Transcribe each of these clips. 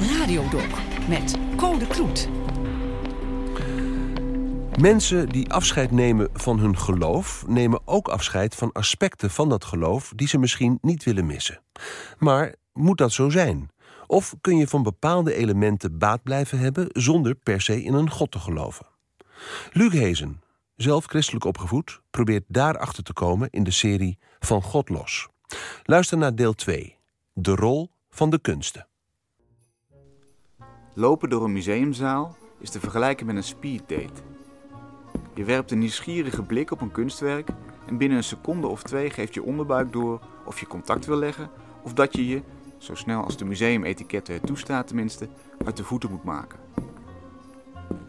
Radiodoc met Code Kloet. Mensen die afscheid nemen van hun geloof, nemen ook afscheid van aspecten van dat geloof die ze misschien niet willen missen. Maar moet dat zo zijn? Of kun je van bepaalde elementen baat blijven hebben zonder per se in een God te geloven? Luc Hezen, zelf christelijk opgevoed, probeert daarachter te komen in de serie Van God los. Luister naar deel 2, de rol van de kunsten. Lopen door een museumzaal is te vergelijken met een speeddate. Je werpt een nieuwsgierige blik op een kunstwerk en binnen een seconde of twee geeft je onderbuik door of je contact wil leggen of dat je je, zo snel als de museumetiketten het toestaat tenminste, uit de voeten moet maken.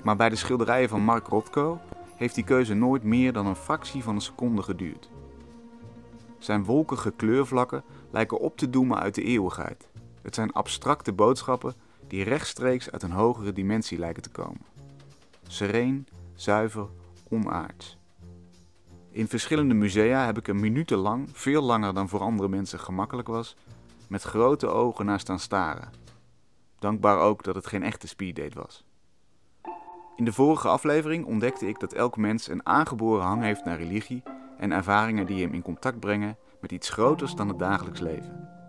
Maar bij de schilderijen van Mark Rothko heeft die keuze nooit meer dan een fractie van een seconde geduurd. Zijn wolkige kleurvlakken lijken op te doemen uit de eeuwigheid. Het zijn abstracte boodschappen die rechtstreeks uit een hogere dimensie lijken te komen. Sereen, zuiver, onaards. In verschillende musea heb ik er minutenlang, veel langer dan voor andere mensen gemakkelijk was, met grote ogen naar staan staren. Dankbaar ook dat het geen echte speeddate was. In de vorige aflevering ontdekte ik dat elk mens een aangeboren hang heeft naar religie en ervaringen die hem in contact brengen met iets groters dan het dagelijks leven.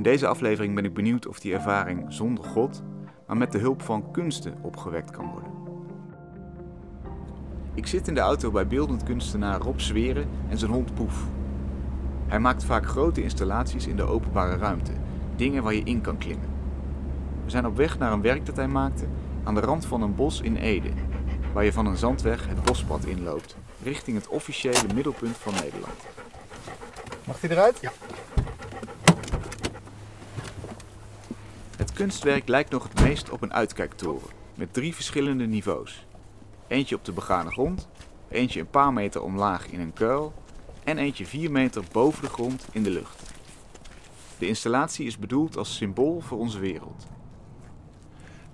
In deze aflevering ben ik benieuwd of die ervaring zonder God, maar met de hulp van kunsten opgewekt kan worden. Ik zit in de auto bij beeldend kunstenaar Rob Zweren en zijn hond Poef. Hij maakt vaak grote installaties in de openbare ruimte, dingen waar je in kan klimmen. We zijn op weg naar een werk dat hij maakte aan de rand van een bos in Ede, waar je van een zandweg het bospad inloopt, richting het officiële middelpunt van Nederland. Mag hij eruit? Ja. Kunstwerk lijkt nog het meest op een uitkijktoren, met drie verschillende niveaus. Eentje op de begane grond, eentje een paar meter omlaag in een kuil en eentje vier meter boven de grond in de lucht. De installatie is bedoeld als symbool voor onze wereld.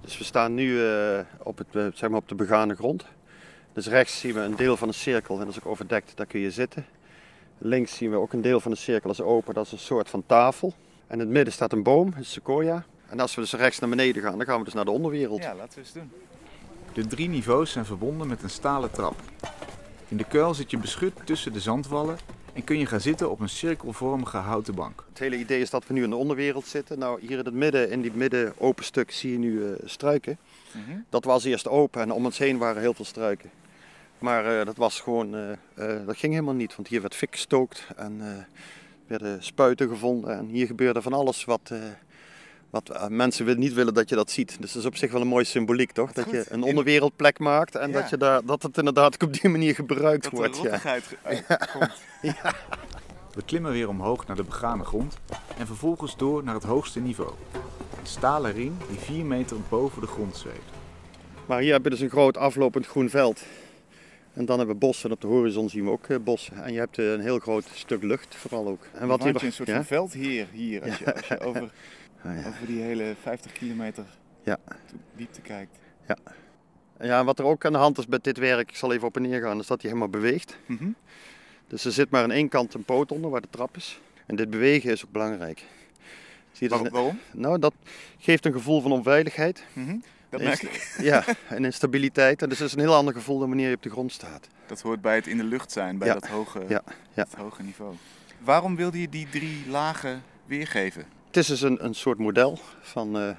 Dus we staan nu uh, op, het, uh, zeg maar op de begane grond. Dus rechts zien we een deel van een cirkel en dat is ook overdekt, daar kun je zitten. Links zien we ook een deel van de cirkel, is open, dat is een soort van tafel. En in het midden staat een boom, een sequoia. En als we dus rechts naar beneden gaan, dan gaan we dus naar de onderwereld. Ja, laten we eens doen. De drie niveaus zijn verbonden met een stalen trap. In de kuil zit je beschut tussen de zandwallen en kun je gaan zitten op een cirkelvormige houten bank. Het hele idee is dat we nu in de onderwereld zitten. Nou, hier in het midden, in die midden open stuk, zie je nu uh, struiken. Mm -hmm. Dat was eerst open en om ons heen waren heel veel struiken. Maar uh, dat was gewoon, uh, dat ging helemaal niet, want hier werd fik gestookt en werden spuiten gevonden. En hier gebeurde van alles wat, wat mensen niet willen dat je dat ziet. Dus dat is op zich wel een mooie symboliek, toch? Dat je een onderwereldplek maakt en ja. dat, je daar, dat het inderdaad op die manier gebruikt dat wordt. Dat er ja. komt. ja. We klimmen weer omhoog naar de begane grond en vervolgens door naar het hoogste niveau. Een stalen ring die 4 meter boven de grond zweeft. Maar hier heb je dus een groot aflopend groen veld. En dan hebben we bossen en op de horizon zien we ook uh, bossen. En je hebt een heel groot stuk lucht vooral ook. En wat hier een soort ja? van veld hier, hier als, je, als je over, oh, ja. over die hele 50 kilometer ja. diepte kijkt. Ja. ja, wat er ook aan de hand is met dit werk, ik zal even op en neer gaan, is dat hij helemaal beweegt. Mm -hmm. Dus er zit maar aan één kant een poot onder waar de trap is. En dit bewegen is ook belangrijk. Zie je Waar, waarom? Nou, dat geeft een gevoel van onveiligheid. Mm -hmm. Dat merk ik. Ja, en instabiliteit. En dus is een heel ander gevoel dan wanneer je op de grond staat. Dat hoort bij het in de lucht zijn, bij ja. dat, hoge, ja. Ja. dat hoge niveau. Waarom wilde je die drie lagen weergeven? Het is dus een, een soort model van, uh,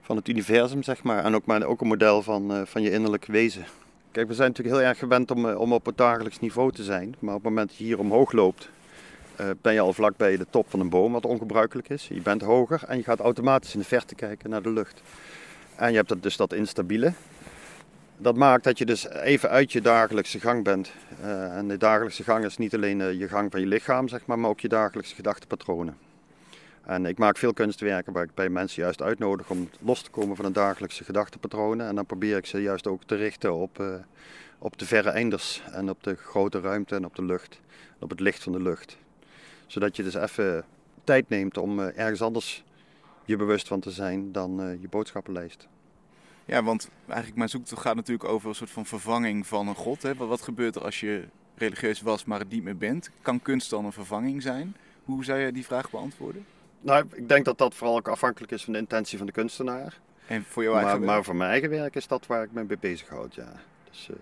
van het universum, zeg maar. En ook, maar ook een model van, uh, van je innerlijk wezen. Kijk, we zijn natuurlijk heel erg gewend om, uh, om op het dagelijks niveau te zijn. Maar op het moment dat je hier omhoog loopt, ben je al vlak bij de top van een boom, wat ongebruikelijk is. Je bent hoger en je gaat automatisch in de verte kijken naar de lucht. En je hebt dus dat instabiele. Dat maakt dat je dus even uit je dagelijkse gang bent. En de dagelijkse gang is niet alleen je gang van je lichaam, zeg maar, maar ook je dagelijkse gedachtepatronen. En ik maak veel kunstwerken waar ik bij mensen juist uitnodig om los te komen van de dagelijkse gedachtepatronen. En dan probeer ik ze juist ook te richten op, uh, op de verre einders en op de grote ruimte en op de lucht. Op het licht van de lucht. Zodat je dus even tijd neemt om ergens anders je bewust van te zijn dan uh, je boodschappenlijst. Ja, want eigenlijk mijn zoektocht gaat natuurlijk over een soort van vervanging van een god. Hè? Wat gebeurt er als je religieus was, maar het niet meer bent? Kan kunst dan een vervanging zijn? Hoe zou je die vraag beantwoorden? Nou, ik denk dat dat vooral ook afhankelijk is van de intentie van de kunstenaar. En voor jouw eigen Maar, werk? maar voor mijn eigen werk is dat waar ik me mee bezighoud, ja. Dus, eh,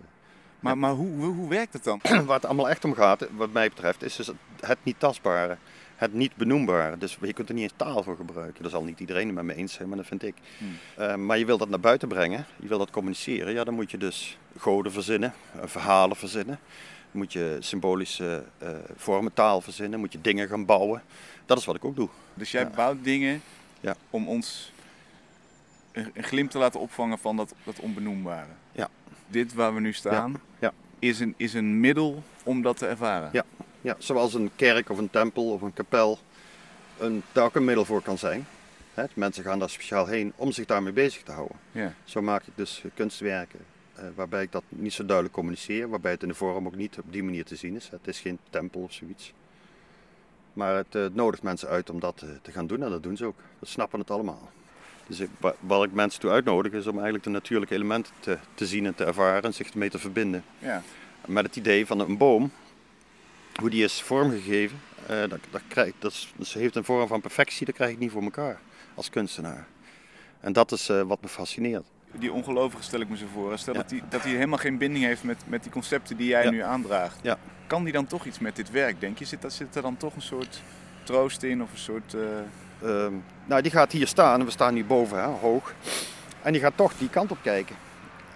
Maar, maar hoe, hoe, hoe werkt het dan? waar het allemaal echt om gaat, wat mij betreft, is dus het, het niet tastbare. Het niet benoembare. Dus je kunt er niet eens taal voor gebruiken. Daar zal niet iedereen het met me eens zijn, maar dat vind ik. Hmm. Eh, maar je wil dat naar buiten brengen, je wil dat communiceren. Ja, dan moet je dus goden verzinnen, eh, verhalen verzinnen. Moet je symbolische eh vormen, taal verzinnen. Moet je dingen gaan bouwen. Dat is wat ik ook doe. Dus jij Ja. bouwt dingen Ja. om ons een, een glimp te laten opvangen van dat, dat onbenoembare. Ja. Dit waar we nu staan Ja. Is, een, is een middel om dat te ervaren. Ja. Ja, zoals een kerk of een tempel of een kapel een, daar ook een middel voor kan zijn. Hè, mensen gaan daar speciaal heen om zich daarmee bezig te houden. Ja. Zo maak ik dus kunstwerken waarbij ik dat niet zo duidelijk communiceer, waarbij het in de vorm ook niet op die manier te zien is. Het is geen tempel of zoiets. Maar het eh, nodigt mensen uit om dat eh, te gaan doen en dat doen ze ook. We snappen het allemaal. Dus ik, wa- wat ik mensen toe uitnodig is om eigenlijk de natuurlijke elementen te, te zien en te ervaren en zich ermee te verbinden. Ja. Met het idee van een boom, hoe die is vormgegeven, eh, dat, dat, krijg, dat, is- dat heeft een vorm van perfectie, dat krijg ik niet voor elkaar als kunstenaar. En dat is eh, wat me fascineert. Die ongelovige stel ik me zo voor. Stel Ja. dat hij dat die helemaal geen binding heeft met, met die concepten die jij Ja. nu aandraagt. Ja. Kan die dan toch iets met dit werk, denk je? Zit, daar- zit er dan toch een soort troost in of een soort... eh, Ehm, nou, die gaat hier staan en we staan nu boven, hè, hoog. En die gaat toch die kant op kijken.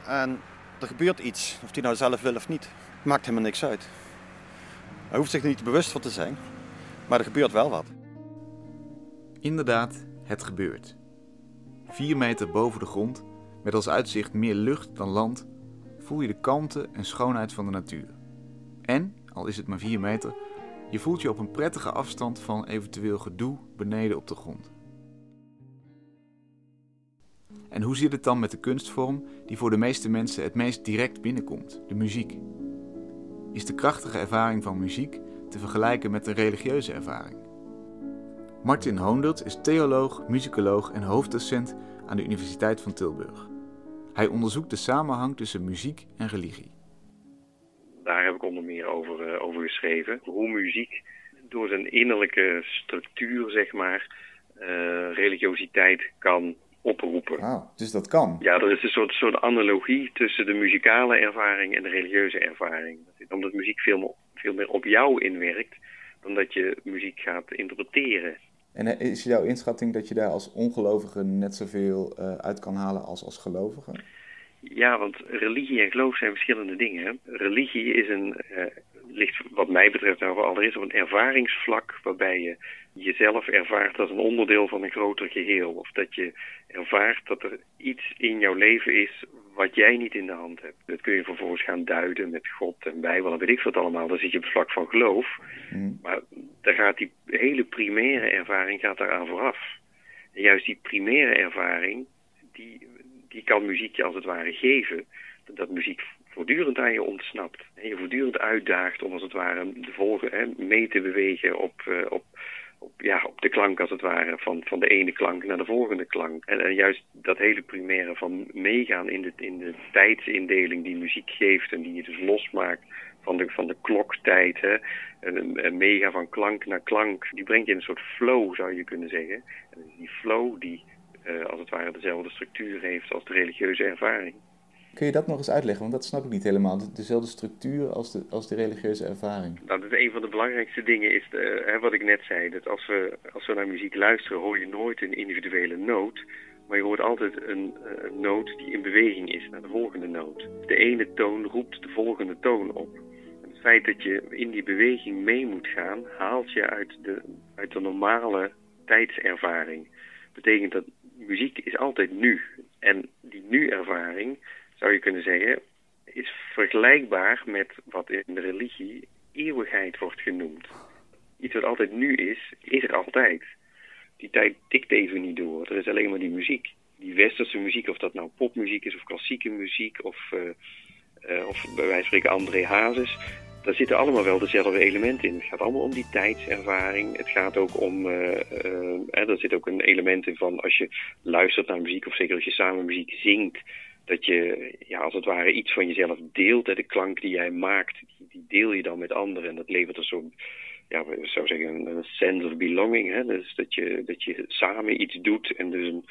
En er gebeurt iets, of hij nou zelf wil of niet. Maakt helemaal niks uit. Hij hoeft zich er niet bewust van te zijn, maar er gebeurt wel wat. Inderdaad, het gebeurt. Vier meter boven de grond, met als uitzicht meer lucht dan land, voel je de kalmte en schoonheid van de natuur. En, al is het maar vier meter, je voelt je op een prettige afstand van eventueel gedoe beneden op de grond. En hoe zit het dan met de kunstvorm die voor de meeste mensen het meest direct binnenkomt, de muziek? Is de krachtige ervaring van muziek te vergelijken met een religieuze ervaring? Martin Hoondert is theoloog, muzikoloog en hoofddocent aan de Universiteit van Tilburg. Hij onderzoekt de samenhang tussen muziek en religie. Daar heb ik onder meer over, eh, over geschreven. Hoe muziek door zijn innerlijke structuur, zeg maar, eh, religiositeit kan oproepen. Wauw, dus dat kan. Ja, er is een soort, soort analogie tussen de muzikale ervaring en de religieuze ervaring. Omdat muziek veel meer, veel meer op jou inwerkt dan dat je muziek gaat interpreteren. En eh, is jouw inschatting dat je daar als ongelovige net zoveel eh, uit kan halen als als gelovige? Ja, want religie en geloof zijn verschillende dingen. Religie is een, eh, ligt wat mij betreft nou allereerst op een ervaringsvlak waarbij je jezelf ervaart als een onderdeel van een groter geheel. Of dat je ervaart dat er iets in jouw leven is wat jij niet in de hand hebt. Dat kun je vervolgens gaan duiden met God en Bijbel en weet ik wat allemaal. Dan zit je op het vlak van geloof. Mhm. Maar daar gaat die hele primaire ervaring gaat daaraan vooraf. En juist die primaire ervaring, die, die kan muziek je als het ware geven. Dat muziek voortdurend aan je ontsnapt. En je voortdurend uitdaagt om als het ware de volgende, hè, mee te bewegen op, eh, op, op, ja, op de klank als het ware. Van, van de ene klank naar de volgende klank. En, en juist dat hele primaire van meegaan in de, in de tijdsindeling die muziek geeft. En die je dus losmaakt van de, van de kloktijd. Een, een mega van klank naar klank. Die brengt je in een soort flow zou je kunnen zeggen. En die flow die eh, als het ware dezelfde structuur heeft als de religieuze ervaring. Kun je dat nog eens uitleggen? Want dat snap ik niet helemaal. De- Dezelfde structuur als de, als de religieuze ervaring. Dat is een van de belangrijkste dingen, is hè, wat ik net zei. Dat als we, als we naar muziek luisteren, hoor je nooit een individuele noot. Maar je hoort altijd een, noot die in beweging is naar de volgende noot. De ene toon roept de volgende toon op. Het feit dat je in die beweging mee moet gaan, haalt je uit de, uit de normale tijdservaring. Betekent dat muziek is altijd nu. En die nu-ervaring, zou je kunnen zeggen, is vergelijkbaar met wat in de religie eeuwigheid wordt genoemd. Iets wat altijd nu is, is er altijd. Die tijd tikt even niet door. Er is alleen maar die muziek. Die westerse muziek, of dat nou popmuziek is of klassieke muziek of, eh, eh, of bij wijze van spreken André Hazes. Daar zitten allemaal wel dezelfde elementen in. Het gaat allemaal om die tijdservaring. Het gaat ook om, eh, er zit ook een element in van als je luistert naar muziek of zeker als je samen muziek zingt dat je ja, als het ware iets van jezelf deelt. Hè, de klank die jij maakt, die, deel je dan met anderen. En dat levert een soort ja, we zou zeggen, een, sense of belonging. Hè? Dus dat je, dat je samen iets doet en dus een,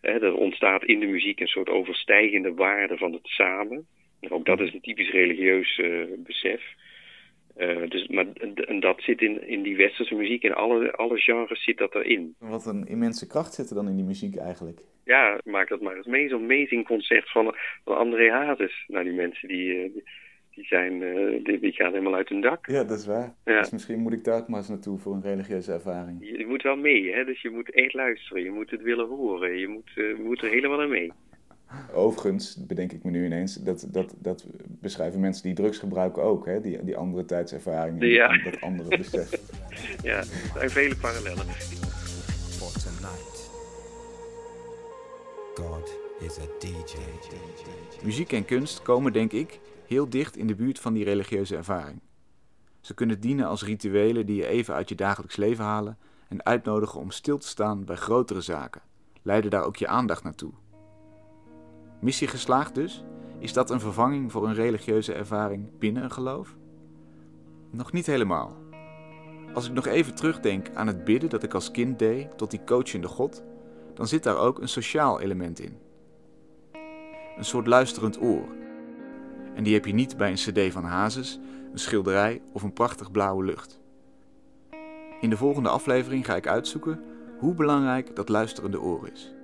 hè, er ontstaat in de muziek een soort overstijgende waarde van het samen. ook dat is een typisch religieus besef. Uh, dus, maar, en dat zit in, in die westerse muziek, in alle, alle genres zit dat erin. Wat een immense kracht zit er dan in die muziek eigenlijk. Ja, maak dat maar het meest amazing concert van, van André Hazes. Nou, die mensen die, eh, die, zijn, uh, die, die, gaan helemaal uit hun dak. Ja, dat is waar. Ja. Dus misschien moet ik daar ook maar eens naartoe voor een religieuze ervaring. Je, je moet wel mee, hè? dus je moet echt luisteren. Je moet het willen horen. Je moet, uh, moet er helemaal aan mee. Overigens, bedenk ik me nu ineens, dat, dat, dat beschrijven mensen die drugs gebruiken ook, hè? Die, die andere tijdservaringen, ja. dat andere besef. ja, er zijn vele parallellen. God is a DJ. Muziek en kunst komen, denk ik, heel dicht in de buurt van die religieuze ervaring. Ze kunnen dienen als rituelen die je even uit je dagelijks leven halen en uitnodigen om stil te staan bij grotere zaken. Leiden daar ook je aandacht naartoe. Missie geslaagd dus? Is dat een vervanging voor een religieuze ervaring binnen een geloof? Nog niet helemaal. Als ik nog even terugdenk aan het bidden dat ik als kind deed tot die coachende God, dan zit daar ook een sociaal element in. Een soort luisterend oor. En die heb je niet bij een cd van Hazes, een schilderij of een prachtig blauwe lucht. In de volgende aflevering ga ik uitzoeken hoe belangrijk dat luisterende oor is.